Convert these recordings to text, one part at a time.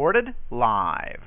Recorded live.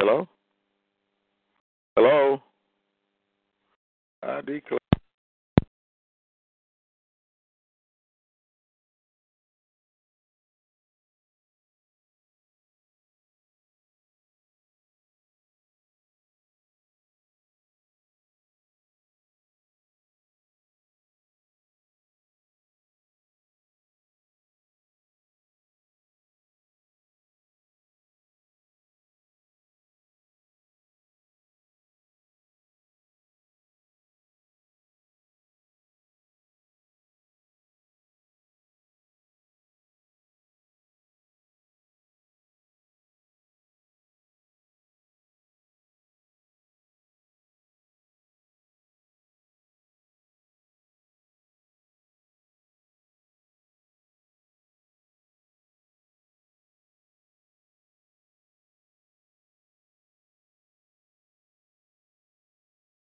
Hello? Hello? Uh, I declare.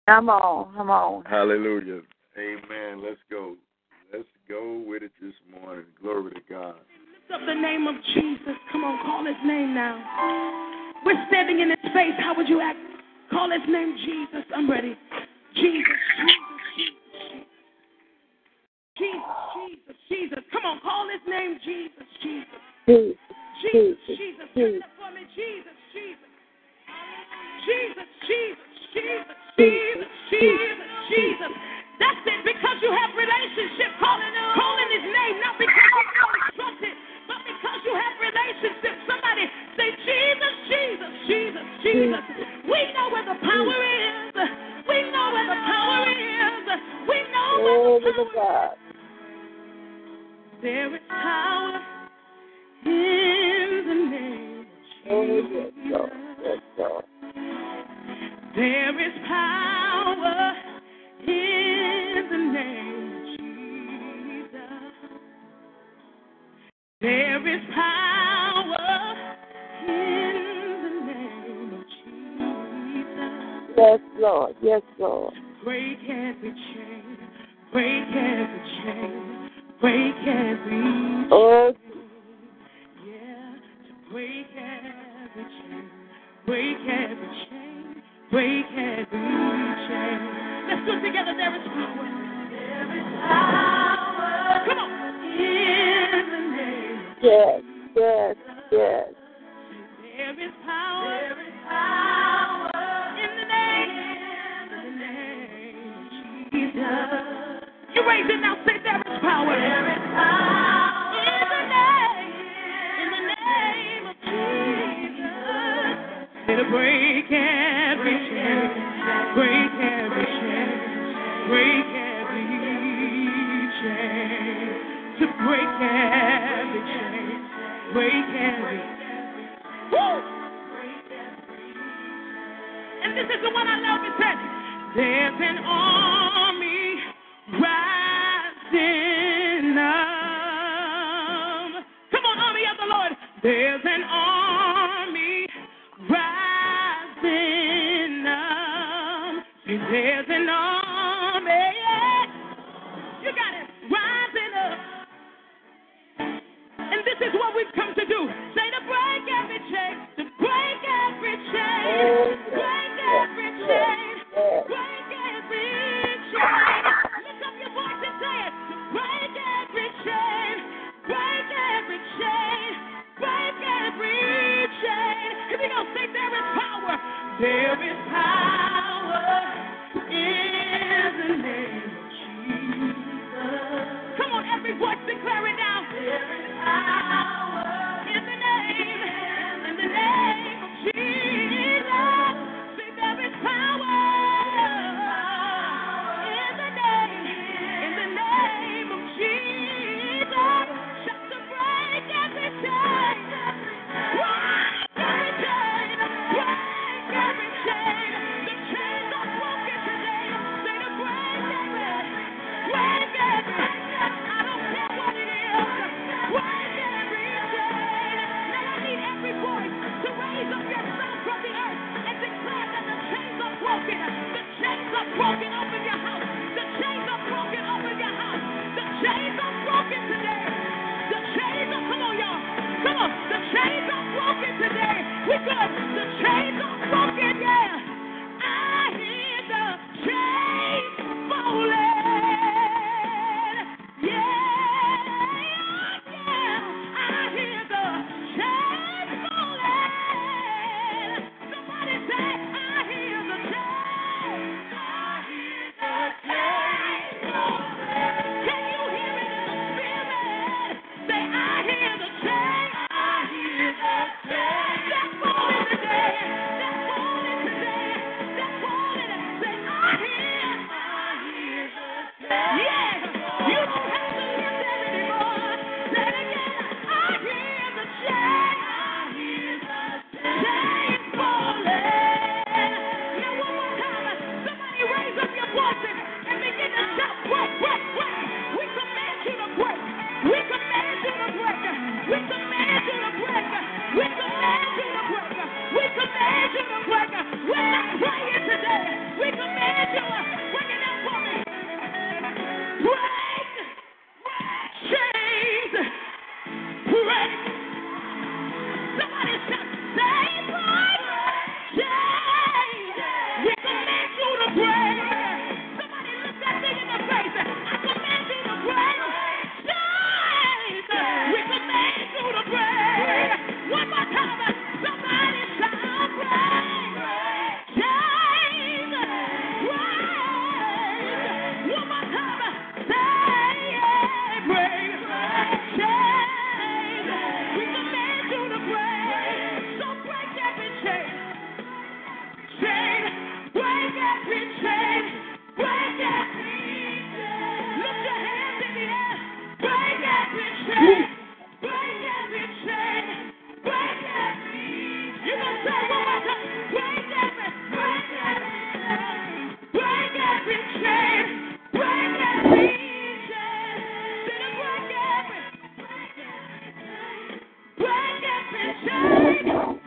Come on, come on. Hallelujah. Amen. Let's go. Let's go with it this morning. Glory to God. Lift up the name of Jesus. Come on, call his name now. We're standing in his face. How would you act? Call his name Jesus. I'm ready. Jesus, Jesus, Jesus, Jesus, Jesus, Jesus. Come on, call his name Jesus, Jesus. Jesus, Jesus, Jesus, Jesus. Jesus. for me. Jesus, Jesus. Jesus, Jesus, Jesus, Jesus, Jesus. That's it, because you have relationship. Calling, calling his name, not because you feel instructed, but because you have relationship. Somebody say, Jesus, Jesus, Jesus, Jesus. We know where the power is. We know where the power is. We know where the power God. There is power in the name Oh, of yes, Jesus. Lord. Yes, Lord. There is power in the name of Jesus. There is power in the name of Jesus. Yes, Lord. Yes, Lord. Break every chain, break every chain, break every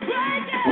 Work out.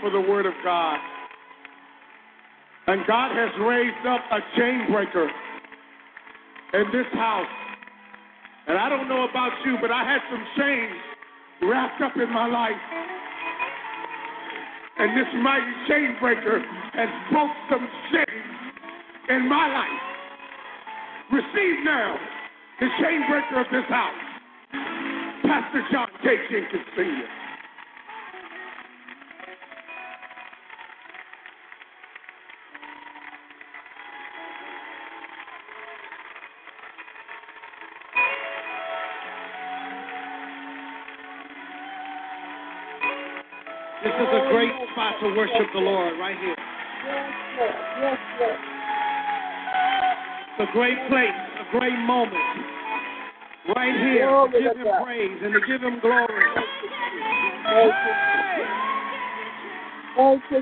for the word of God. And God has raised up a chain breaker in this house. And I don't know about you, but I had some chains wrapped up in my life. And this mighty chain breaker has broke some chains in my life. Receive now the chain breaker of this house, Pastor John K. Jenkins Sr. to worship the Lord right here. Yes, Lord. Yes, Lord. It's a great place, a great moment. Right here to give Him praise and to give Him glory. Thank you.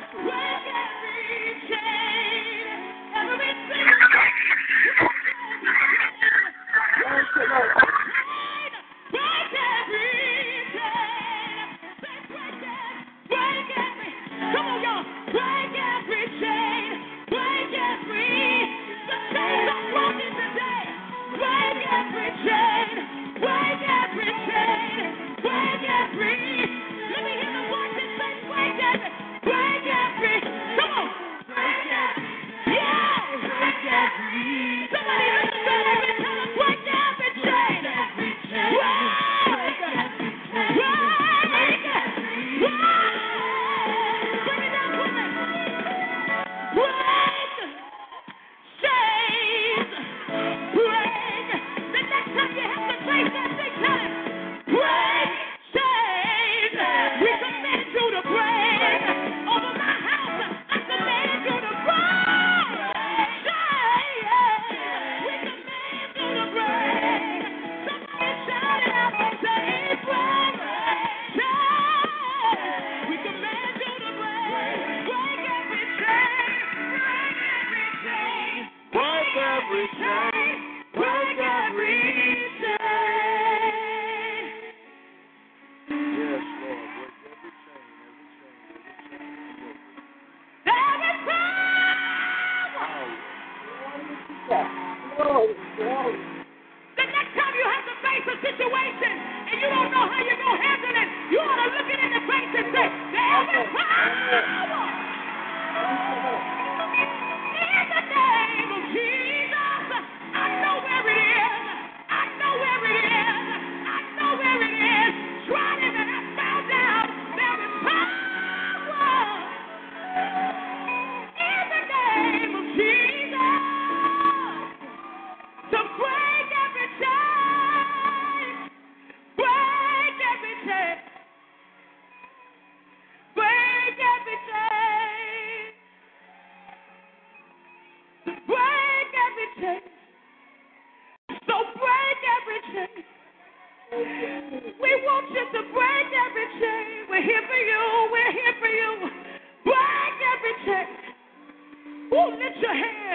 Your hands.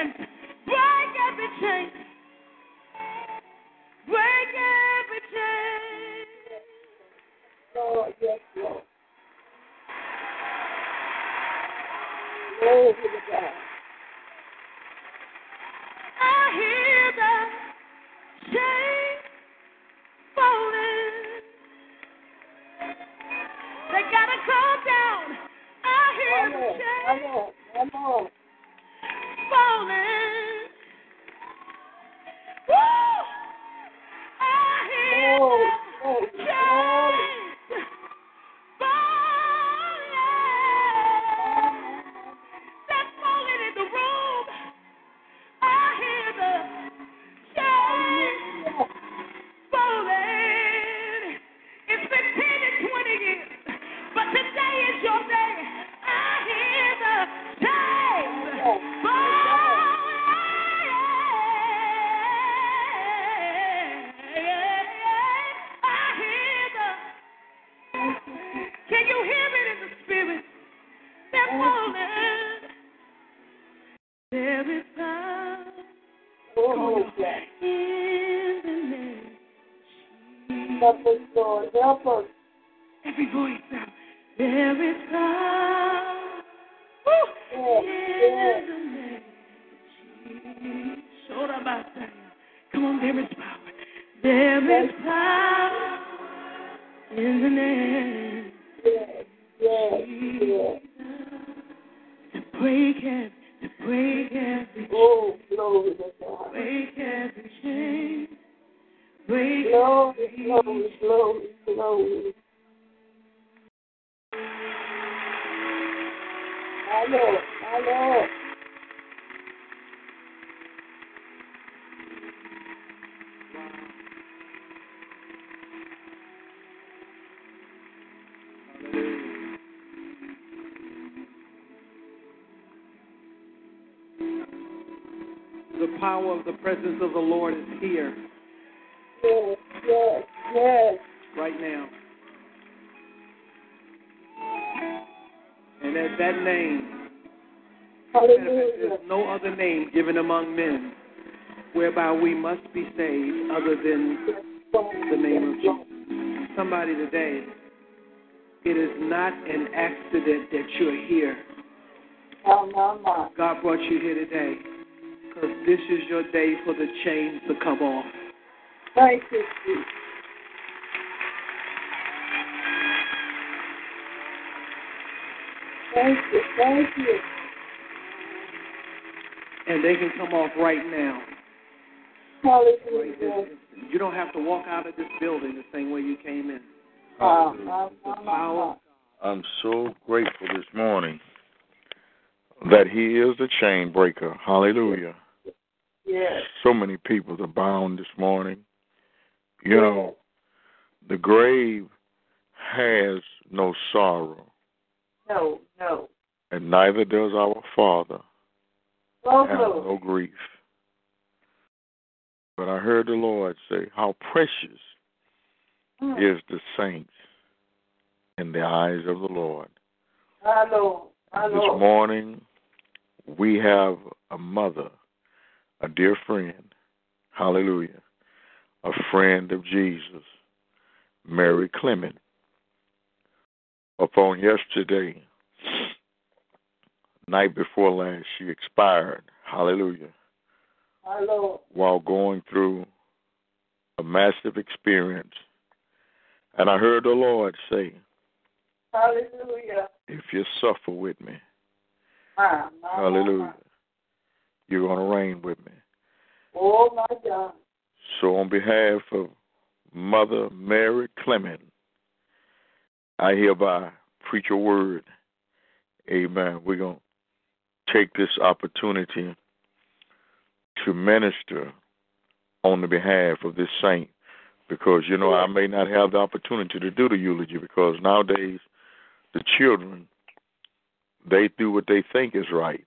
Presence of the Lord is here Yes, yes, yes. right now. And at that name, Hallelujah. there's no other name given among men whereby we must be saved other than the name of Jesus. Somebody today, it is not an accident that you're here. Oh. God brought you here today because this is your day for the chains to come off. Thank you, Thank you, thank you. And they can come off right now. Hallelujah. You don't have to walk out of this building the same way you came in. Ah, Hallelujah. my, The my, my, power my. I'm so grateful this morning that He is the chain breaker. Hallelujah. Yes. So many people are bound this morning. You know, the grave has no sorrow, No, no. and neither does our Father Oh, have no. no grief. But I heard the Lord say, How precious Mm. is the saints in the eyes of the Lord. Hello. My This morning, we have a mother, a dear friend, hallelujah, a friend of Jesus, Mary Clement. Upon yesterday, night before last, she expired, hallelujah. Lord. while going through a massive experience. And I heard the Lord say, Hallelujah. If you suffer with me, my, my, hallelujah, my. You're going to reign with me. Oh, my God. So, on behalf of Mother Mary Clement, I hereby preach a word. Amen. We're going to take this opportunity to minister on the behalf of this saint because, you know, I may not have the opportunity to do the eulogy because nowadays the children, they do what they think is right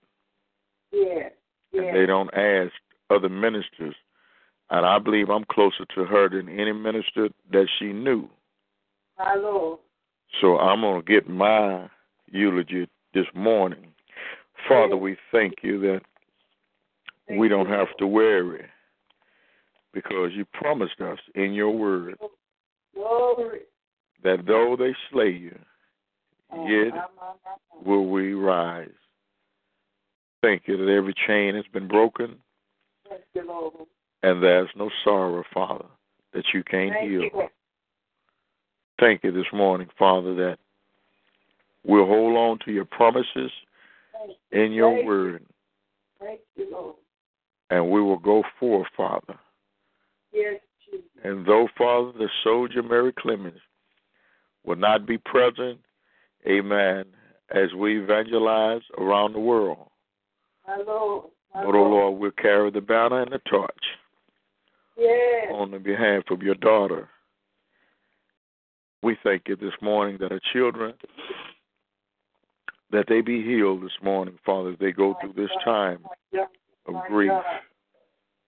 Yes. and they don't ask other ministers. And I believe I'm closer to her than any minister that she knew. Lord. So I'm going to get my eulogy this morning. Father, Yes. we thank you that Thank we don't you. have to worry because you promised us in your word Glory. that though they slay you, Oh, yet my, my. will we rise. Thank you that every chain has been broken you, and there's no sorrow, Father, that you can't Thank heal. you. Thank you this morning, Father, that we'll hold on to your promises you. in your Thank word you, and we will go forth, Father. Yes, Jesus. And though, Father, the soldier Mary Clemens will not be present, amen, as we evangelize around the world, My Lord. My but, oh Lord, we'll carry the banner and the torch Yes. on the behalf of your daughter. We thank you this morning that our children, that they be healed this morning, Father, as they go through this time of grief.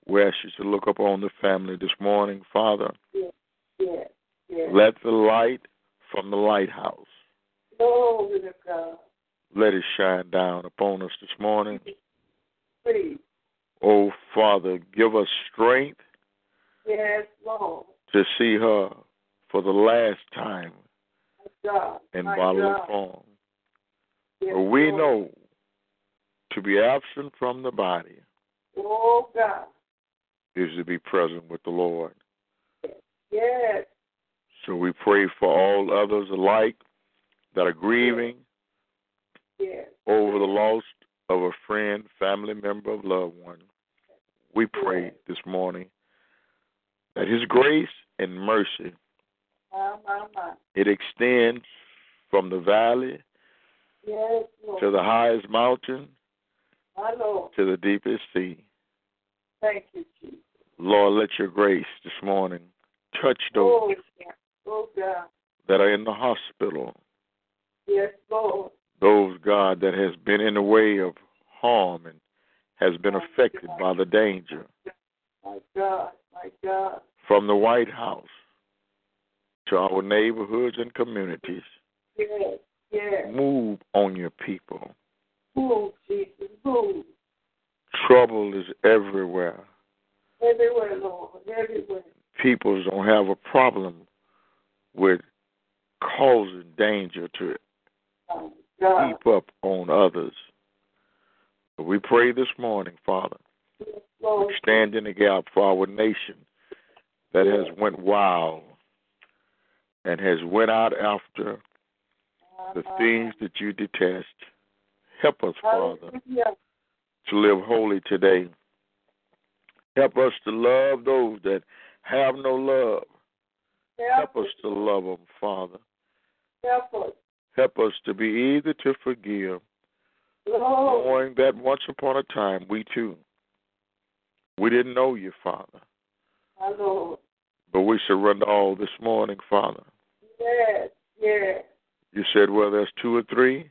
We ask you to look upon the family this morning, Father. Yes. Yes. Let the light from the lighthouse Glory to God. let it shine down upon us this morning. Please. Oh, Father, give us strength Yes, Lord. to see her for the last time God. in bodily form. Yes, For we Lord. know to be absent from the body Oh, God. is to be present with the Lord. Yes. So we pray for all others alike that are grieving Yes. over the loss of a friend, family member, of loved one. We pray this morning that His grace and mercy it extends from the valley Yes, to the highest mountain to the deepest sea. Thank you, Jesus. Lord, let your grace this morning touch those Oh, Oh, that are in the hospital, Yes, Lord. Those, God, that has been in the way of harm and has been affected by the danger My God. My God. from the White House to our neighborhoods and communities. Yes. Yes. Move on your people. Move, Jesus. Move. Trouble is everywhere. Everywhere, Lord. Everywhere. People don't have a problem with causing danger to My God. heap up on others. But we pray this morning, Father, we stand in the gap for our nation that has went wild and has went out after the uh-huh. things that you detest. Help us, Father, to live holy today. Help us to love those that have no love. Help us to love them, Father. Help us. To be eager to forgive, knowing that once upon a time we too, we didn't know you, Father. But we surrender all this morning, Father. Yes. Yes. You said, well, there's two or three,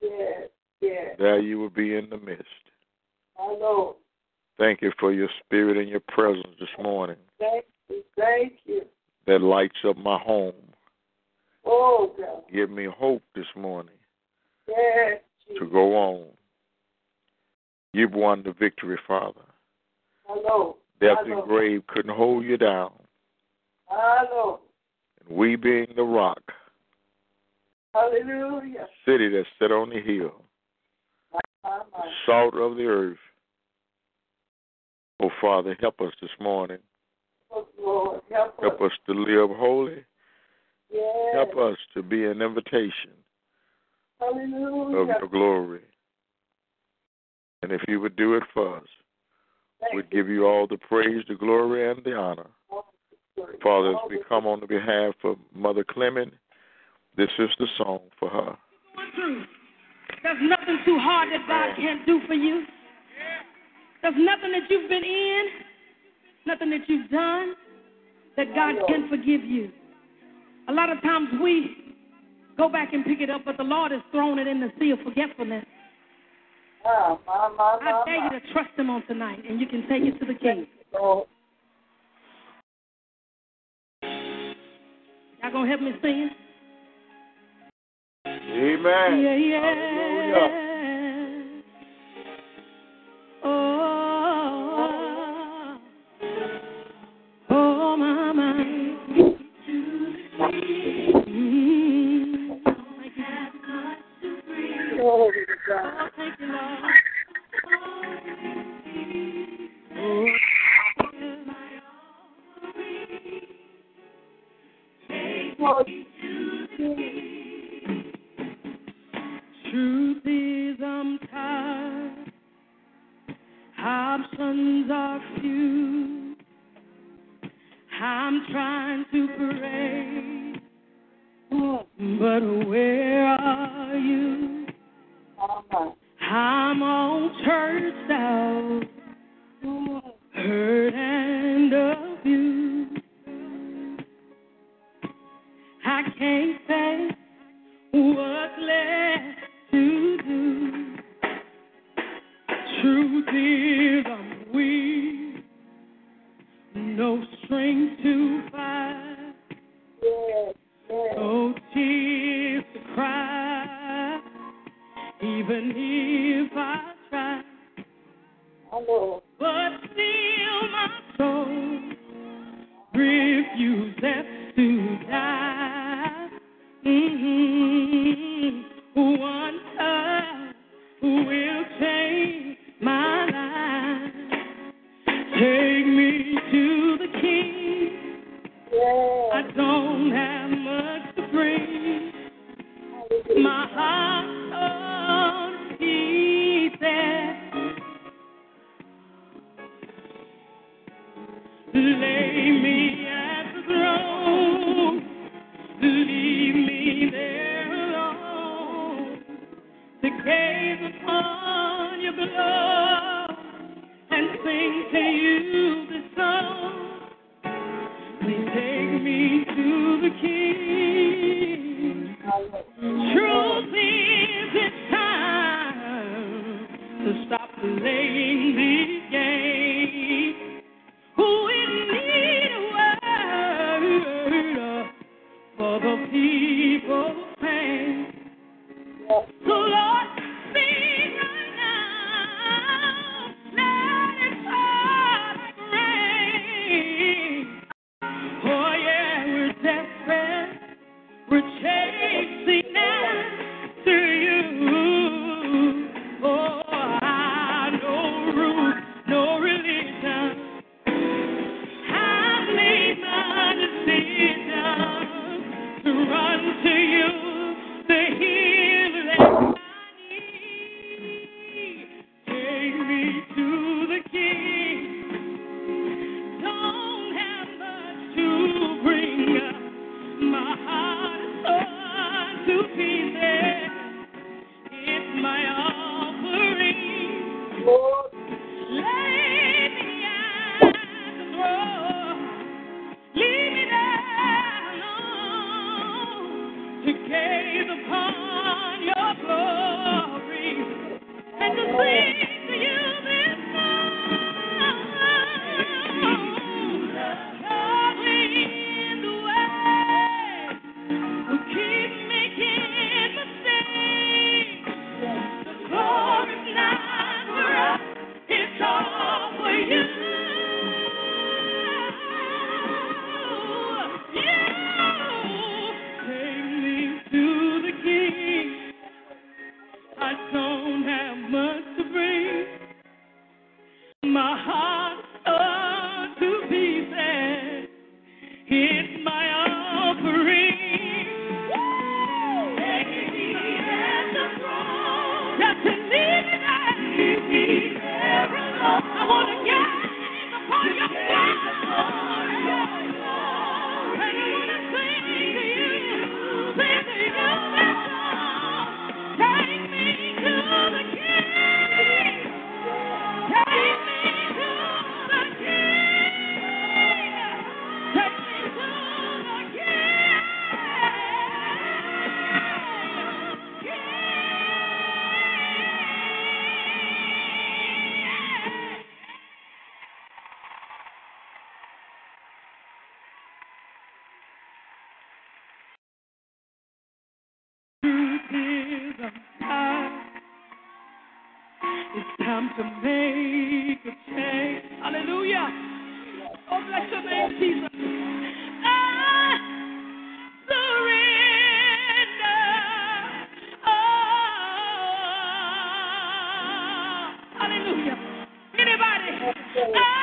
Yes. Yes. there you will be in the midst. My Lord. Thank you for your spirit and your presence this morning Thank you. Thank you. that lights up my home. Oh, God. Give me hope this morning yes, to go on. You've won the victory, Father. Hello. Death Hello. and grave couldn't hold you down. Hello. And we being the rock. Hallelujah. City that's set on the hill. Salt of the earth. Oh, Father, help us this morning. Oh, Lord, help, help us. us. to live holy Yes. Help us to be an invitation Hallelujah. of your glory. And if you would do it for us, Thank we'd you. give you all the praise, the glory, and the honor. Father, as we come on the behalf of Mother Clement, this is the song for her. There's nothing too hard that God oh. can't do for you. There's nothing that you've been in, nothing that you've done that God can forgive you. A lot of times we go back and pick it up, but the Lord has thrown it in the sea of forgetfulness. My, my, my, I dare you to trust Him on tonight, and you can take it to the King. Y'all gonna help me sing? Amen. Yeah, yeah. Hallelujah. love. Oh.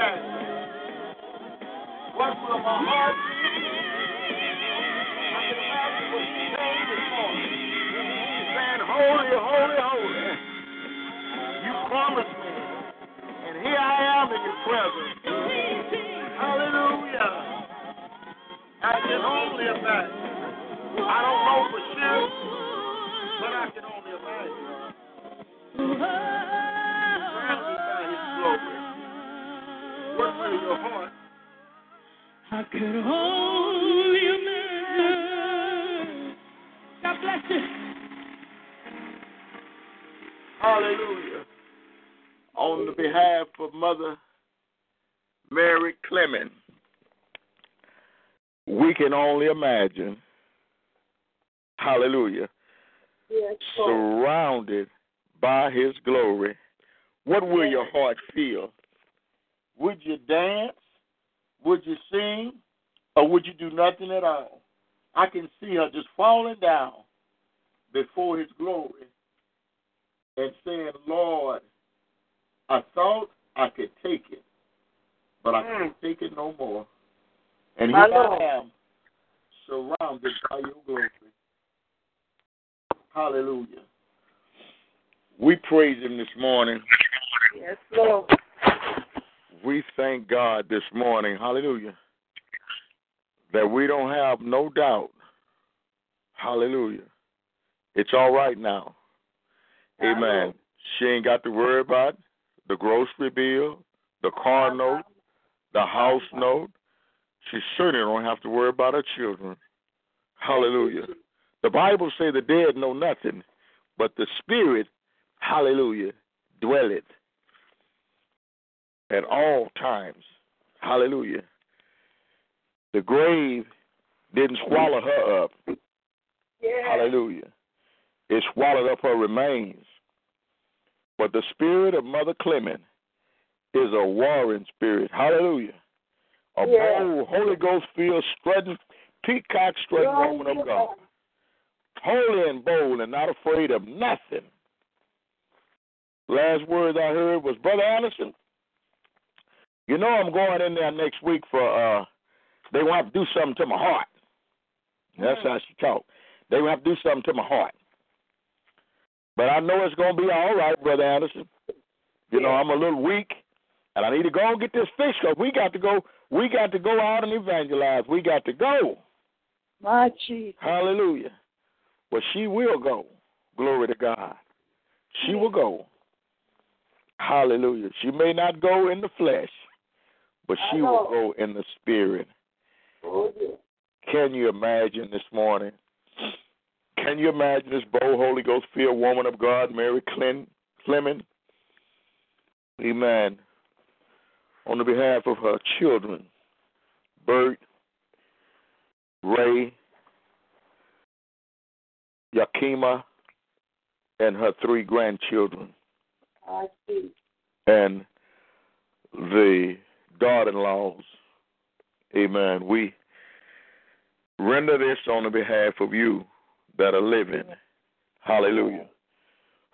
Amen. What's with my heart? could only imagine. God bless you. Hallelujah. On the behalf of Mother Mary Clement, we can only imagine. Hallelujah. Yes, surrounded by his glory. What will your heart feel? Would you dance? Would you sing or would you do nothing at all? I can see her just falling down before his glory and saying, Lord, I thought I could take it, but I can't hmm. take it no more. And here I am, surrounded by your glory. Hallelujah. We praise him this morning. Yes, Lord. We thank God this morning, hallelujah, that we don't have no doubt. Hallelujah. It's all right now. Amen. She ain't got to worry about the grocery bill, the car note, the house note. She certainly don't have to worry about her children. Hallelujah. The Bible say the dead know nothing, but the spirit, hallelujah, dwelleth at all times. Hallelujah. The grave didn't swallow her up. Yes. Hallelujah. It swallowed up her remains. But the spirit of Mother Clement is a warring spirit. Hallelujah. A Yes. bold, Holy Ghost filled, strutting, peacock strutting woman of God. Holy and bold and not afraid of nothing. Last words I heard was, Brother Anderson, you know I'm going in there next week for uh they want to do something to my heart. That's how she talked. They want to do something to my heart. But I know it's gonna be all right, Brother Anderson. You know, I'm a little weak and I need to go and get this fixed because we got to go we got to go out and evangelize. We got to go. My Jesus. Hallelujah. Well, she will go. Glory to God. She will go. Hallelujah. She may not go in the flesh, but she will go in the spirit. Oh. Can you imagine this morning? Can you imagine this bold Holy Ghost filled woman of God, Mary Clem- Clement? Amen. On the behalf of her children, Bert, Ray, Yakima, and her three grandchildren, I see. and the daughter in laws. Amen. We render this on the behalf of you that are living. Hallelujah.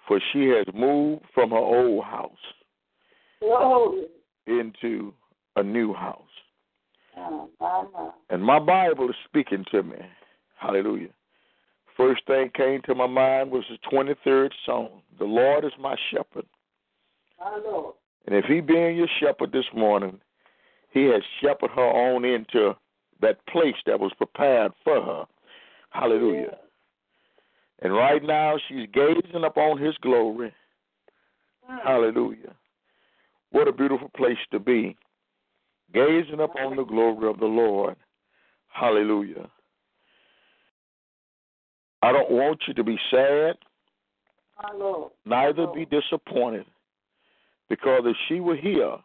For she has moved from her old house into a new house. Ah, my, my. And my Bible is speaking to me. Hallelujah. First thing came to my mind was the 23rd Psalm. The Lord is my shepherd. And if he being your shepherd this morning, he has shepherded her on into that place that was prepared for her. Hallelujah. And right now she's gazing upon his glory. Hallelujah. What a beautiful place to be. Gazing upon the glory of the Lord. Hallelujah. I don't want you to be sad, Lord. neither be disappointed. Because if she were here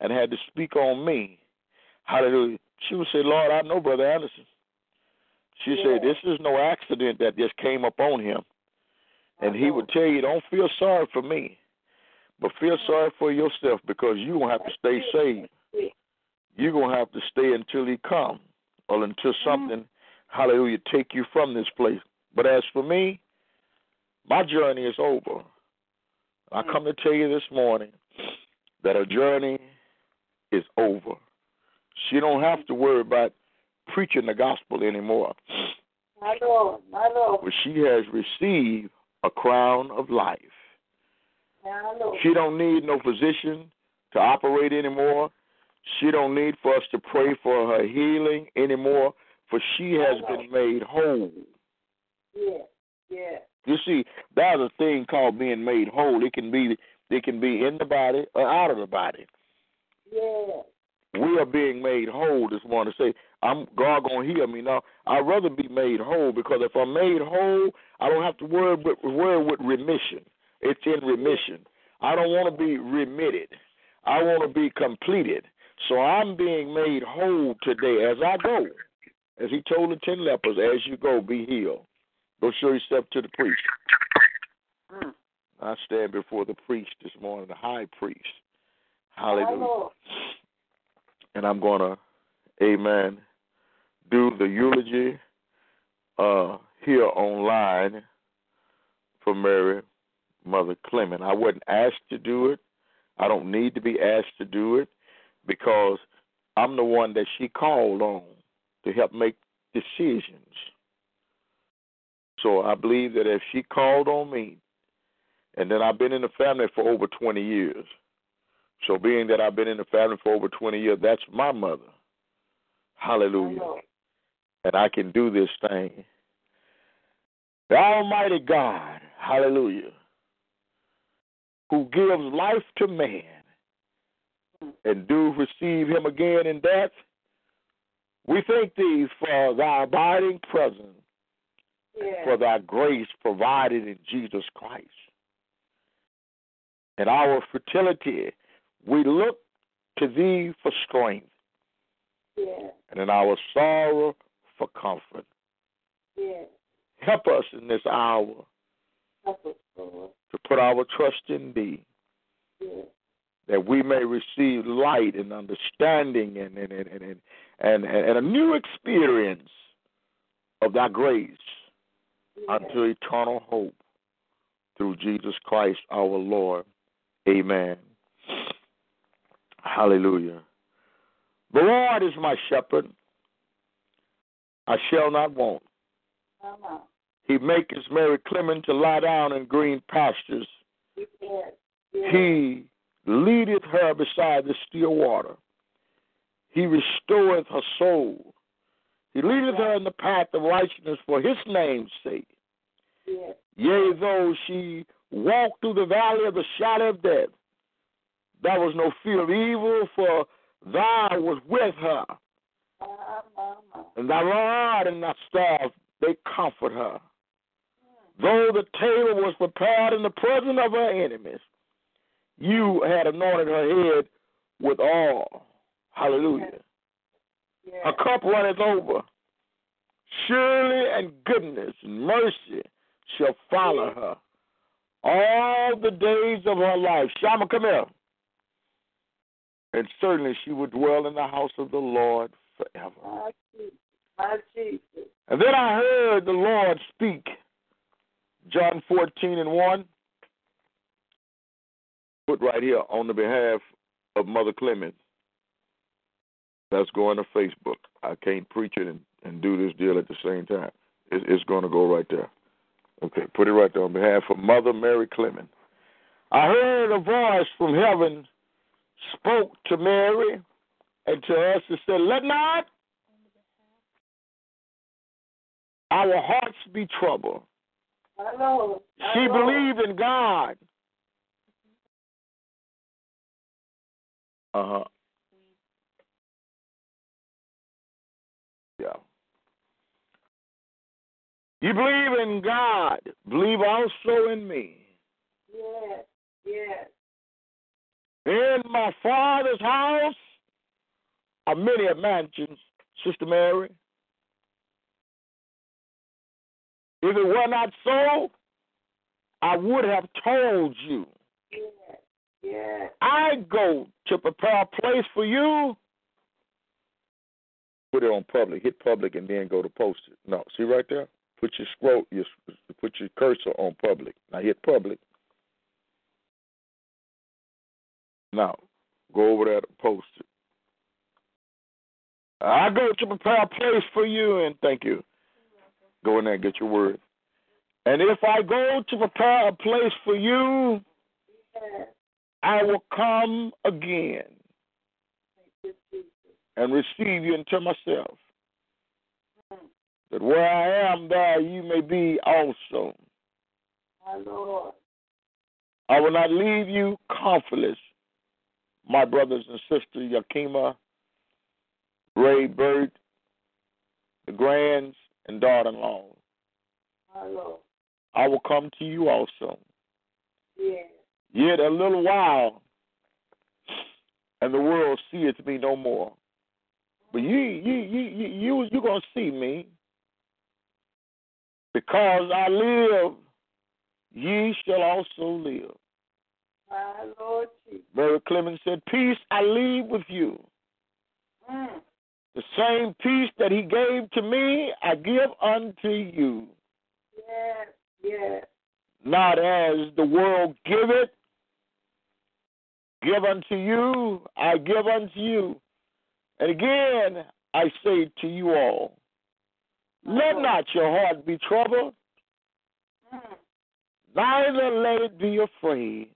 and had to speak on me, hallelujah, she would say, Lord, I know Brother Anderson. She said, This is no accident that just came upon him. And he would uh-huh. tell you, Don't feel sorry for me, but feel uh-huh. sorry for yourself because you're going to have to stay saved. You're going to have to stay until he comes or until uh-huh. something, hallelujah, take you from this place. But as for me, my journey is over. I mm. come to tell you this morning that her journey is over. She don't have to worry about preaching the gospel anymore. My Lord. My Lord. But she has received a crown of life. My Lord. She don't need no physician to operate anymore. She don't need for us to pray for her healing anymore, for she has been made whole. Yes. Yes. You see, there's a thing called being made whole. It can be it can be in the body or out of the body. Yes. We are being made whole this morning. Say, I'm God gonna heal me now. I'd rather be made whole because if I'm made whole, I don't have to worry with worry with remission. It's in remission. I don't want to be remitted. I want to be completed. So I'm being made whole today as I go. As he told the ten lepers, as you go, be healed. Go show yourself to the priest. Mm. I stand before the priest this morning, the high priest. Hallelujah. And I'm going to, amen, do the eulogy uh, here online for Mary, Mother Clement. I wasn't asked to do it. I don't need to be asked to do it because I'm the one that she called on to help make decisions. So I believe that if she called on me, and then I've been in the family for over 20 years. So being that I've been in the family for over 20 years, that's my mother. Hallelujah. And I can do this thing. The Almighty God, hallelujah, who gives life to man and do receive him again in death, we thank thee for thy abiding presence, Yeah. for thy grace provided in Jesus Christ. And our fertility, we look to thee for strength, Yeah. and in our sorrow for comfort. Yeah. Help us in this hour us, to put our trust in thee, Yeah. that we may receive light and understanding and and and and, and, and a new experience of thy grace unto eternal hope through Jesus Christ our Lord. Amen. Hallelujah. The Lord is my shepherd. I shall not want. He maketh Mary Clement to lie down in green pastures. Yeah. Yeah. He leadeth her beside the still water. He restoreth her soul. He leadeth her in the path of righteousness for his name's sake. Yea, though she walk through the valley of the shadow of death, there was no fear of evil, for thou was with her. And thy rod and thy staff, they comfort her. Though the table was prepared in the presence of her enemies, you had anointed her head with oil. Hallelujah. Yeah. Her cup runneth over. Surely and goodness and mercy shall follow her all the days of her life. Shama, come here. And certainly she would dwell in the house of the Lord forever. My Jesus. My Jesus. And then I heard the Lord speak, John 14 and 1. Put right here on the behalf of Mother Clemens. That's going to Facebook. I can't preach it and, and do this deal at the same time. It, it's going to go right there. Okay, put it right there on behalf of Mother Mary Clement. I heard a voice from heaven spoke to Mary and to us and said, Let not our hearts be troubled. She believed in God. Uh huh. Yeah. You believe in God. Believe also in me. Yes. Yes. In my father's house are many mansions, Sister Mary. If it were not so, I would have told you. Yes. Yes. I go to prepare a place for you. Put it on public. Hit public and then go to post it. No, see right there. Put your scroll. Your, put your cursor on public. Now hit public. Now go over there to post it. I go to prepare a place for you, and thank you. Go in there and get your word. And if I go to prepare a place for you, I will come again Thank you, Jesus. and receive you into myself. That where I am, there you may be also. I will not leave you comfortless, my brothers and sisters, Yakima, Ray Bird, the grands and daughter in law. Lord. I will come to you also. Yes. Yet a little while, and the world seeth me no more. But you, you, you, you, you, you gonna see me because I live. Ye shall also live. My Lord Jesus. Mary Clemens said, "Peace I leave with you. Mm. The same peace that He gave to me, I give unto you. Yes. Yes. Not as the world giveth, give unto you, I give unto you. And again, I say to you all, let not your heart be troubled, Mm. neither let it be afraid.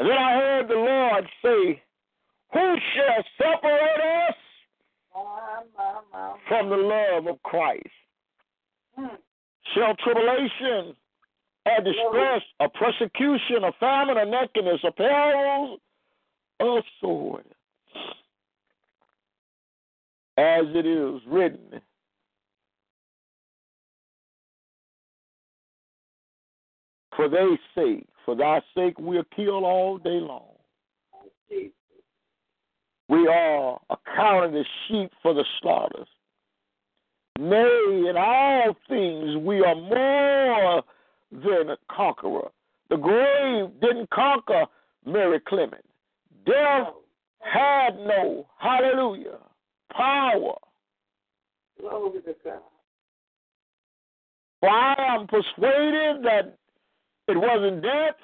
And then I heard the Lord say, Who shall separate us from the love of Christ? Shall tribulation, or distress, or persecution, or famine, or nakedness, or perils, or sword? As it is written, For thy sake, for thy sake, we are killed all day long. We are accounted as sheep for the slaughters. Nay, in all things we are more than a conqueror. The grave didn't conquer Mary Clemens. Death had no, hallelujah, power. Glory to God. For I am persuaded that it wasn't death,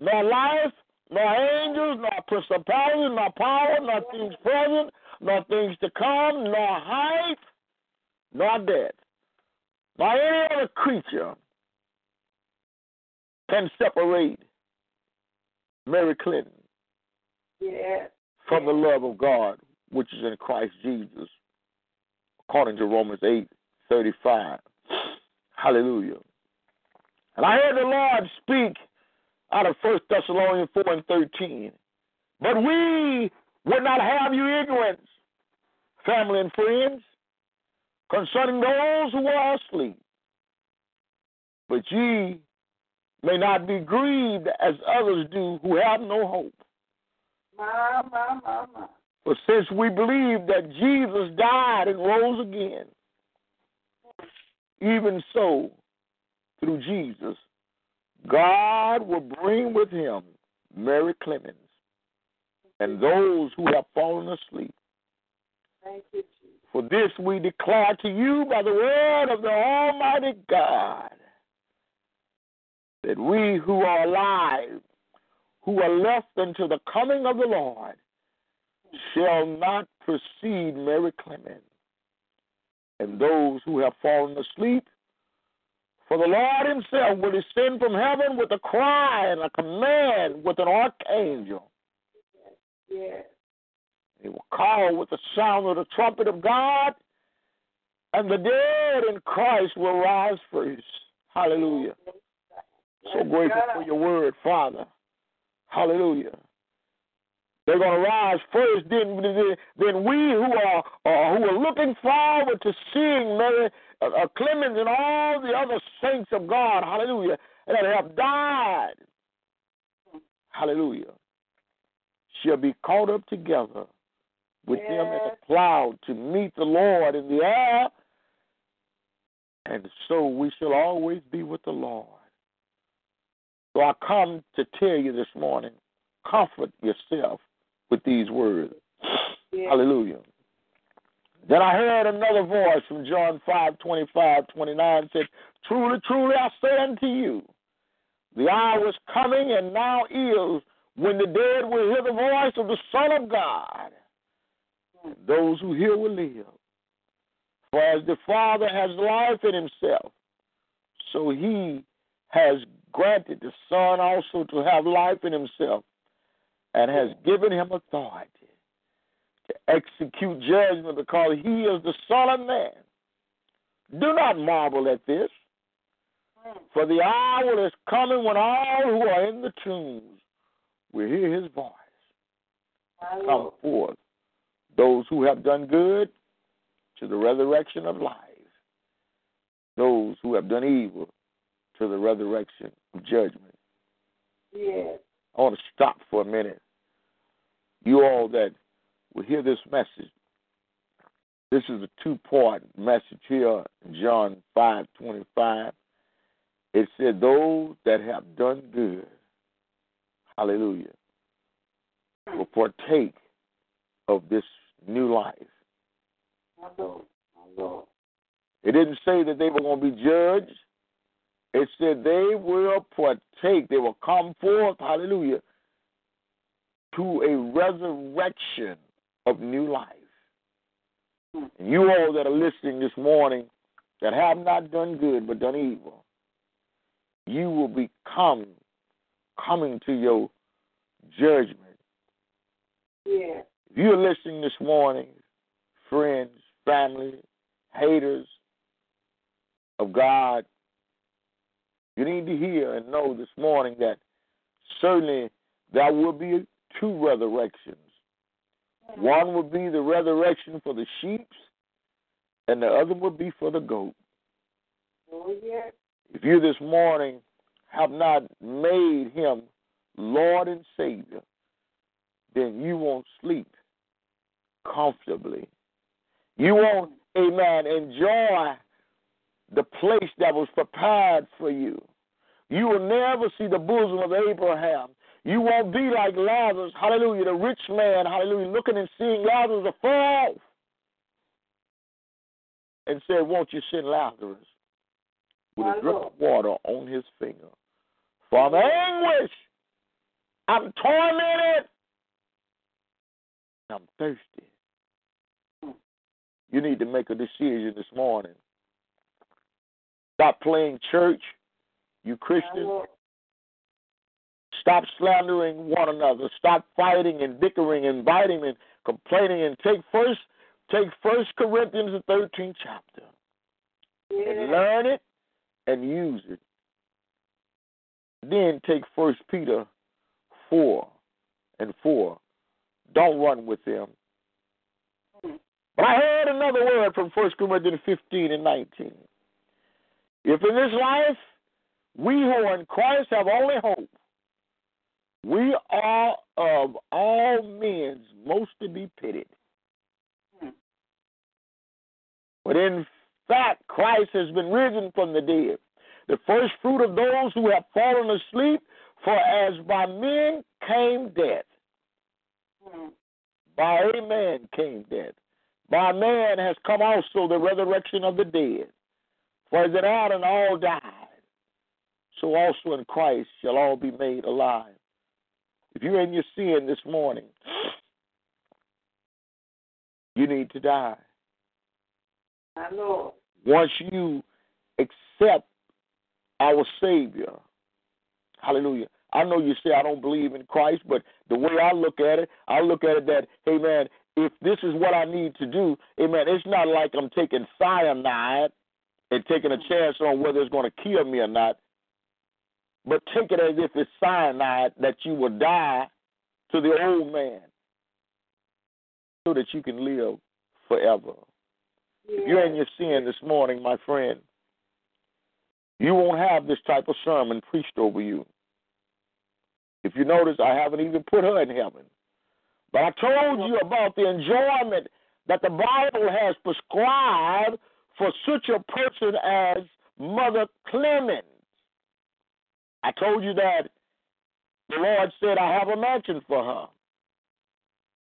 nor life, nor angels, nor principalities, nor power, nor things present, nor things to come, nor height, nor depth, nor any other creature can separate Mary Clemens from the love of God, which is in Christ Jesus, according to Romans eight thirty five. Hallelujah. And I heard the Lord speak out of First Thessalonians four and thirteen. But we would not have you ignorant, family and friends, concerning those who are asleep. But ye may not be grieved as others do who have no hope. My, my, my, my. But since we believe that Jesus died and rose again, even so, through Jesus, God will bring with him Mary Clemens and those who have fallen asleep. Thank you, Jesus. For this we declare to you by the word of the Almighty God that we who are alive, who are left until the coming of the Lord, shall not precede Mary Clemens. and those who have fallen asleep. For the Lord himself will descend from heaven with a cry and a command with an archangel. Yes. He will call with the sound of the trumpet of God, and the dead in Christ will rise first. Hallelujah. So grateful for your word, Father. Hallelujah. They're going to rise first. Then, then, we who are uh, who are looking forward to seeing Mary uh, Clemens and all the other saints of God, Hallelujah, that have died, Hallelujah, shall be caught up together with them in the cloud to meet the Lord in the air, and so we shall always be with the Lord. So I come to tell you this morning, comfort yourself with these words. Yes. Hallelujah. Then I heard another voice from John 5 25, 29 said, Truly, truly, I say unto you, the hour is coming and now is when the dead will hear the voice of the Son of God. And those who hear will live. For as the Father has life in himself, so he has granted the Son also to have life in himself and has given him authority to execute judgment because he is the Son of Man. Do not marvel at this, for the hour is coming when all who are in the tombs will hear his voice come forth. Those who have done good to the resurrection of life, those who have done evil to the resurrection of judgment. Yes. I want to stop for a minute. You all that will hear this message, this is a two part message here in John five twenty five. It said, Those that have done good, hallelujah, will partake of this new life. My Lord. My Lord. It didn't say that they were going to be judged. It said they will partake, they will come forth, hallelujah, to a resurrection of new life. And you all that are listening this morning that have not done good but done evil, you will become coming to your judgment. Yeah. If you're listening this morning, friends, family, haters of God, you need to hear and know this morning that certainly there will be two resurrections. One will be the resurrection for the sheep, and the other will be for the goat. Oh, yeah. If you this morning have not made him Lord and Savior, then you won't sleep comfortably. You won't, amen, enjoy the place that was prepared for you. You will never see the bosom of Abraham. You won't be like Lazarus, hallelujah, the rich man, hallelujah, looking and seeing Lazarus afar off. And said, Won't you send Lazarus with a drip of water on his finger? For I'm anguish, I'm tormented, I'm thirsty. You need to make a decision this morning. Stop playing church, you Christians. Stop slandering one another. Stop fighting and bickering and biting and complaining and take first take First Corinthians the thirteenth chapter and learn it and use it. Then take First Peter four and four. Don't run with them. But I heard another word from First Corinthians fifteen and nineteen. If in this life we who are in Christ have only hope, we are of all men most to be pitied. Hmm. But in fact, Christ has been risen from the dead, the first fruit of those who have fallen asleep. For as by men came death, hmm. by a man came death. By man has come also the resurrection of the dead. For as in Adam all died, so also in Christ shall all be made alive. If you're in your sin this morning, you need to die. My Lord. Once you accept our Savior, hallelujah. I know you say I don't believe in Christ, but the way I look at it, I look at it that, hey man, if this is what I need to do, amen, it's not like I'm taking cyanide and taking a mm. chance on whether it's going to kill me or not. But take it as if it's cyanide that you will die to the old man so that you can live forever. If you're in your sin this morning, my friend, you won't have this type of sermon preached over you. If you notice, I haven't even put her in heaven. But I told you about the enjoyment that the Bible has prescribed for such a person as Mother Clemens. I told you that the Lord said, I have a mansion for her.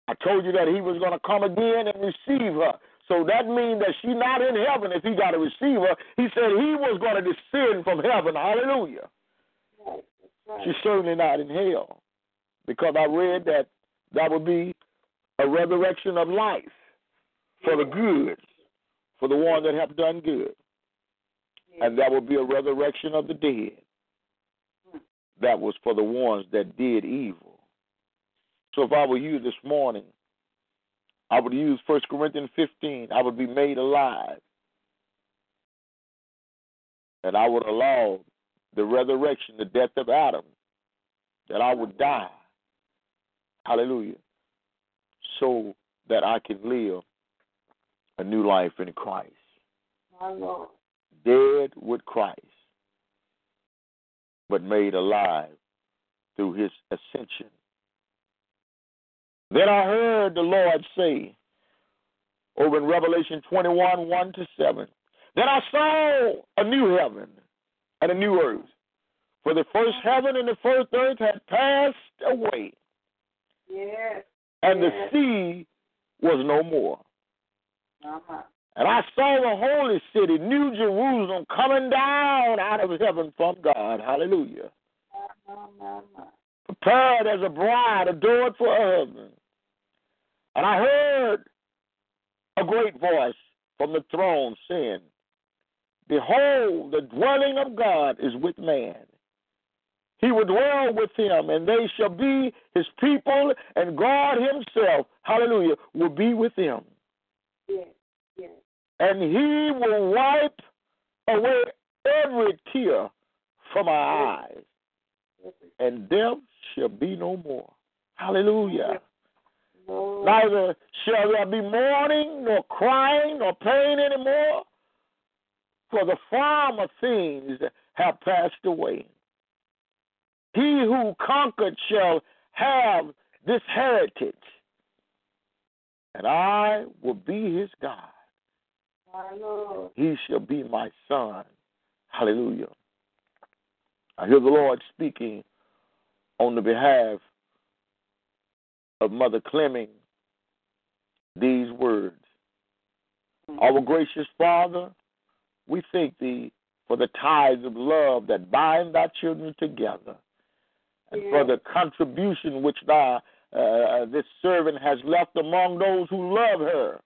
I told you that He was going to come again and receive her. So that means that she's not in heaven if He got to receive her. He said He was going to descend from heaven. Hallelujah. Right. Right. She's certainly not in hell because I read that that would be a resurrection of life for the good, for the one that have done good. And that would be a resurrection of the dead. That was for the ones that did evil. So if I were you this morning, I would use 1 Corinthians 15. I would be made alive. And I would allow the resurrection, the death of Adam, that I would die. Hallelujah. So that I can live a new life in Christ. My Lord. Dead with Christ, but made alive through his ascension. Then I heard the Lord say over in Revelation 21 1 to 7 Then I saw a new heaven and a new earth. For the first heaven and the first earth had passed away, Yes. and the sea was no more. Uh-huh. And I saw the holy city, New Jerusalem, coming down out of heaven from God. Hallelujah. Prepared as a bride, adored for her husband. And I heard a great voice from the throne saying, Behold, the dwelling of God is with man. He will dwell with him, and they shall be his people, and God himself, hallelujah, will be with them. Yes. And he will wipe away every tear from our eyes, and death shall be no more. Hallelujah. Neither shall there be mourning, nor crying, nor pain anymore, for the former things have passed away. He who conquered shall have this heritage, and I will be his God. He shall be my son. Hallelujah. I hear the Lord speaking on the behalf of Mother Clemens these words. Our gracious Father, we thank thee for the ties of love that bind thy children together, and for the contribution which thou, uh, this servant has left among those who love her.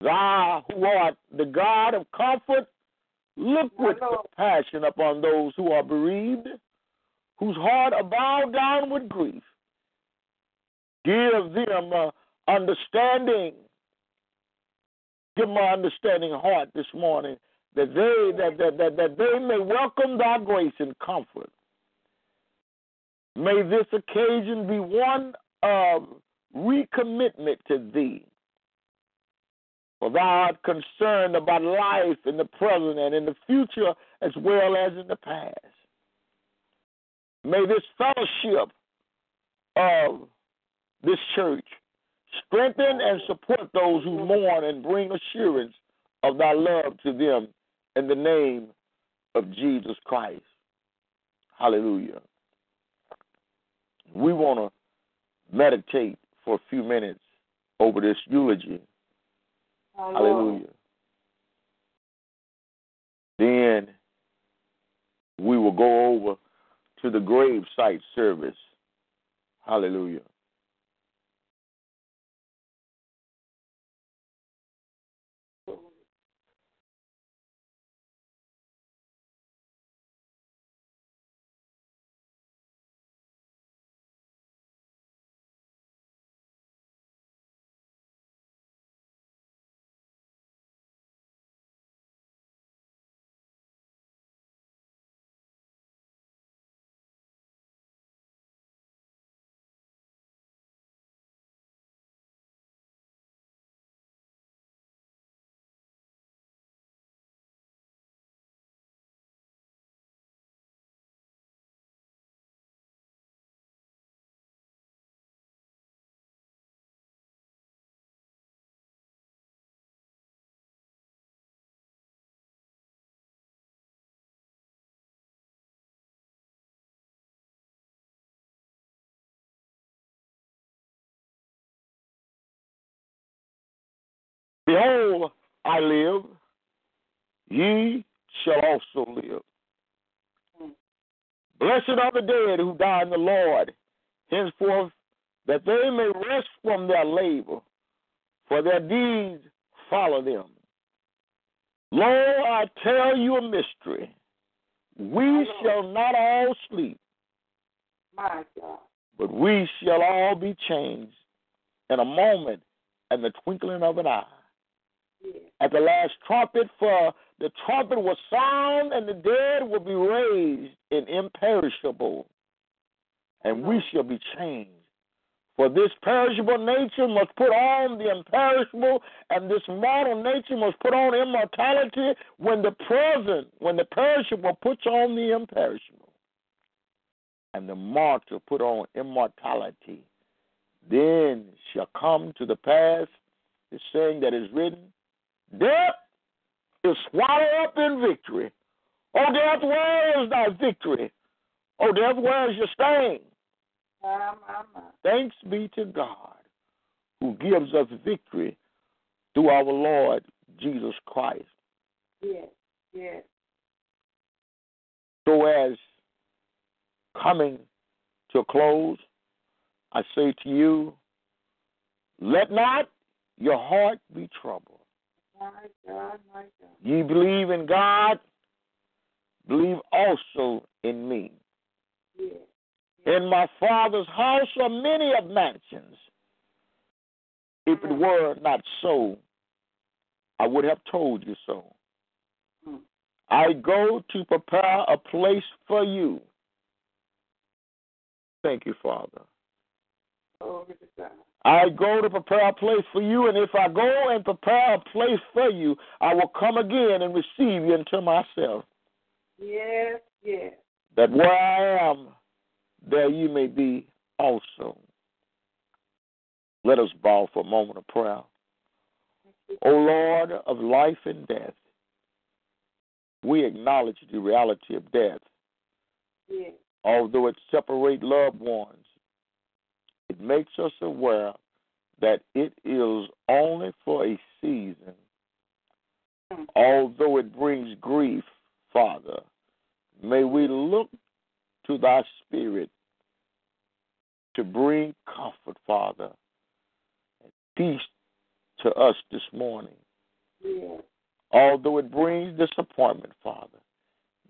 Thou, who art the God of comfort, look with compassion upon those who are bereaved, whose heart are bowed down with grief. Give them uh, understanding. Give them an understanding heart this morning that they that, that, that, that they may welcome thy grace and comfort. May this occasion be one of recommitment to thee. For thou art concerned about life in the present and in the future as well as in the past. May this fellowship of this church strengthen and support those who mourn and bring assurance of thy love to them in the name of Jesus Christ. Hallelujah. We want to meditate for a few minutes over this eulogy. Hallelujah. Then we will go over to the gravesite service. Hallelujah. Behold, I live, ye shall also live. Blessed are the dead who die in the Lord, henceforth, that they may rest from their labor, for their deeds follow them. Lo, I tell you a mystery. We shall not all sleep, My God. but we shall all be changed in a moment and the twinkling of an eye. At the last trumpet, for the trumpet will sound, and the dead will be raised in imperishable, and we shall be changed. For this perishable nature must put on the imperishable, and this mortal nature must put on immortality when the present, when the perishable puts on the imperishable, and the mortal put on immortality. Then shall come to the pass the saying that is written, Death is swallowed up in victory. Oh, death, where is thy victory? Oh, death, where is your sting? Thanks be to God who gives us victory through our Lord Jesus Christ. Yes. Yes. So as coming to a close, I say to you, let not your heart be troubled. Ye believe in God, believe also in me. In my Father's house are many of mansions. If it were not so, I would have told you so. I go to prepare a place for you. Thank you, Father. I go to prepare a place for you, and if I go and prepare a place for you, I will come again and receive you into myself, Yes. Yes. that where I am, there you may be also. Let us bow for a moment of prayer. O Lord of life and death, we acknowledge the reality of death. Yes. Although it separates loved ones, makes us aware that it is only for a season. Although it brings grief, Father, may we look to thy spirit to bring comfort, Father, and peace to us this morning. Yes. Although it brings disappointment, Father,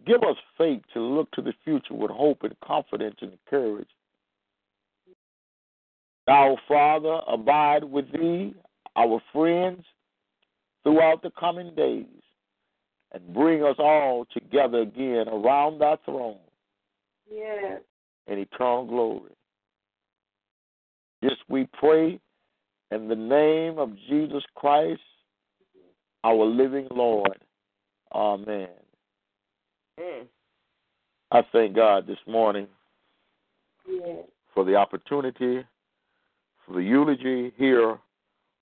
give us faith to look to the future with hope and confidence and courage. Thou, Father, abide with thee, our friends, throughout the coming days, and bring us all together again around thy throne Yes. in eternal glory. This we pray in the name of Jesus Christ, our living Lord. Amen. Yes. I thank God this morning Yes. for the opportunity, the eulogy here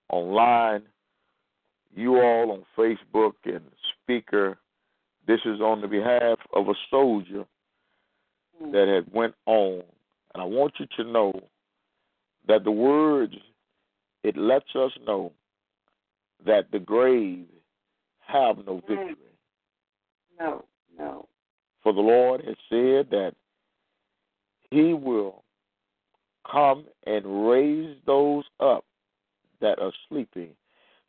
online, you all on Facebook and speaker. This is on the behalf of a soldier that had went on. And I want you to know that the words, it lets us know that the grave have no victory. No. No. For the Lord has said that He will come and raise those up that are sleeping.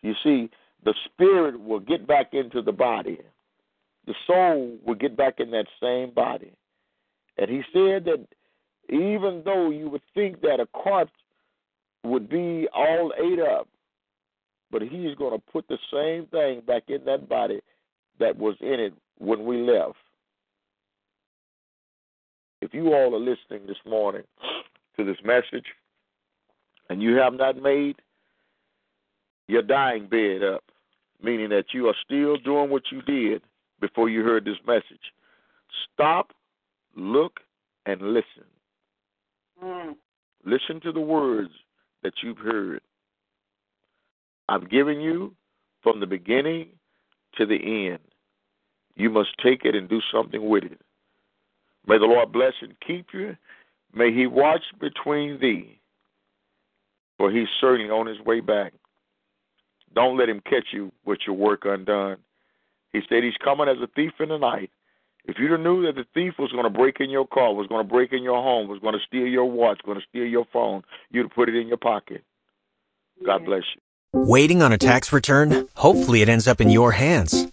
You see, the spirit will get back into the body, the soul will get back in that same body. And He said that even though you would think that a corpse would be all ate up, but He's going to put the same thing back in that body that was in it when we left. If you all are listening this morning to this message and you have not made your dying bed up, meaning that you are still doing what you did before you heard this message, stop, look, and listen. Mm. Listen to the words that you've heard. I've given you from the beginning to the end. You must take it and do something with it. May the Lord bless and keep you. May He watch between thee, for He's certainly on His way back. Don't let Him catch you with your work undone. He said He's coming as a thief in the night. If you'd have knew that the thief was going to break in your car, was going to break in your home, was going to steal your watch, going to steal your phone, you'd have put it in your pocket. God bless you. Waiting on a tax return? Hopefully, it ends up in your hands.